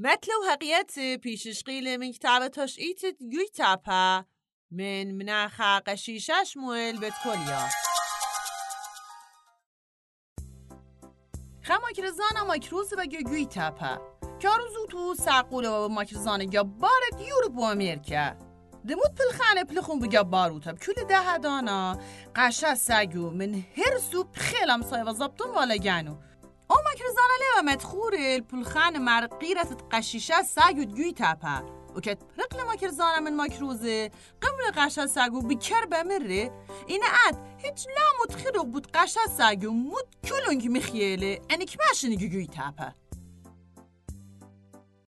مثل حقيقة بيشش قيل من كتابة تشقيت جويتابا من مناخ قشيشة شمول بتكوليا خماکرزانا ماکروز و گوی تپه. کارو تو ساقوله و ماکرزانا گبارت یورپ و امریکا دموت پلخانه پلخون بگا باروتب کل ده دانا. قشا سگو. من هر سو خیلم سای و زبطون والا گانو او ماکرزانا لیو مدخور الپلخان مرقیرت قشیشه سگو گوی تپه. وكت رقل ماكرزانا من ماكروزة قبل قاشا ساقو بكر بمره. إنا عاد هيج لا متخرق بود قاشا ساقو مد كلونك مخيلة أنك ماشي نجوجوي تابا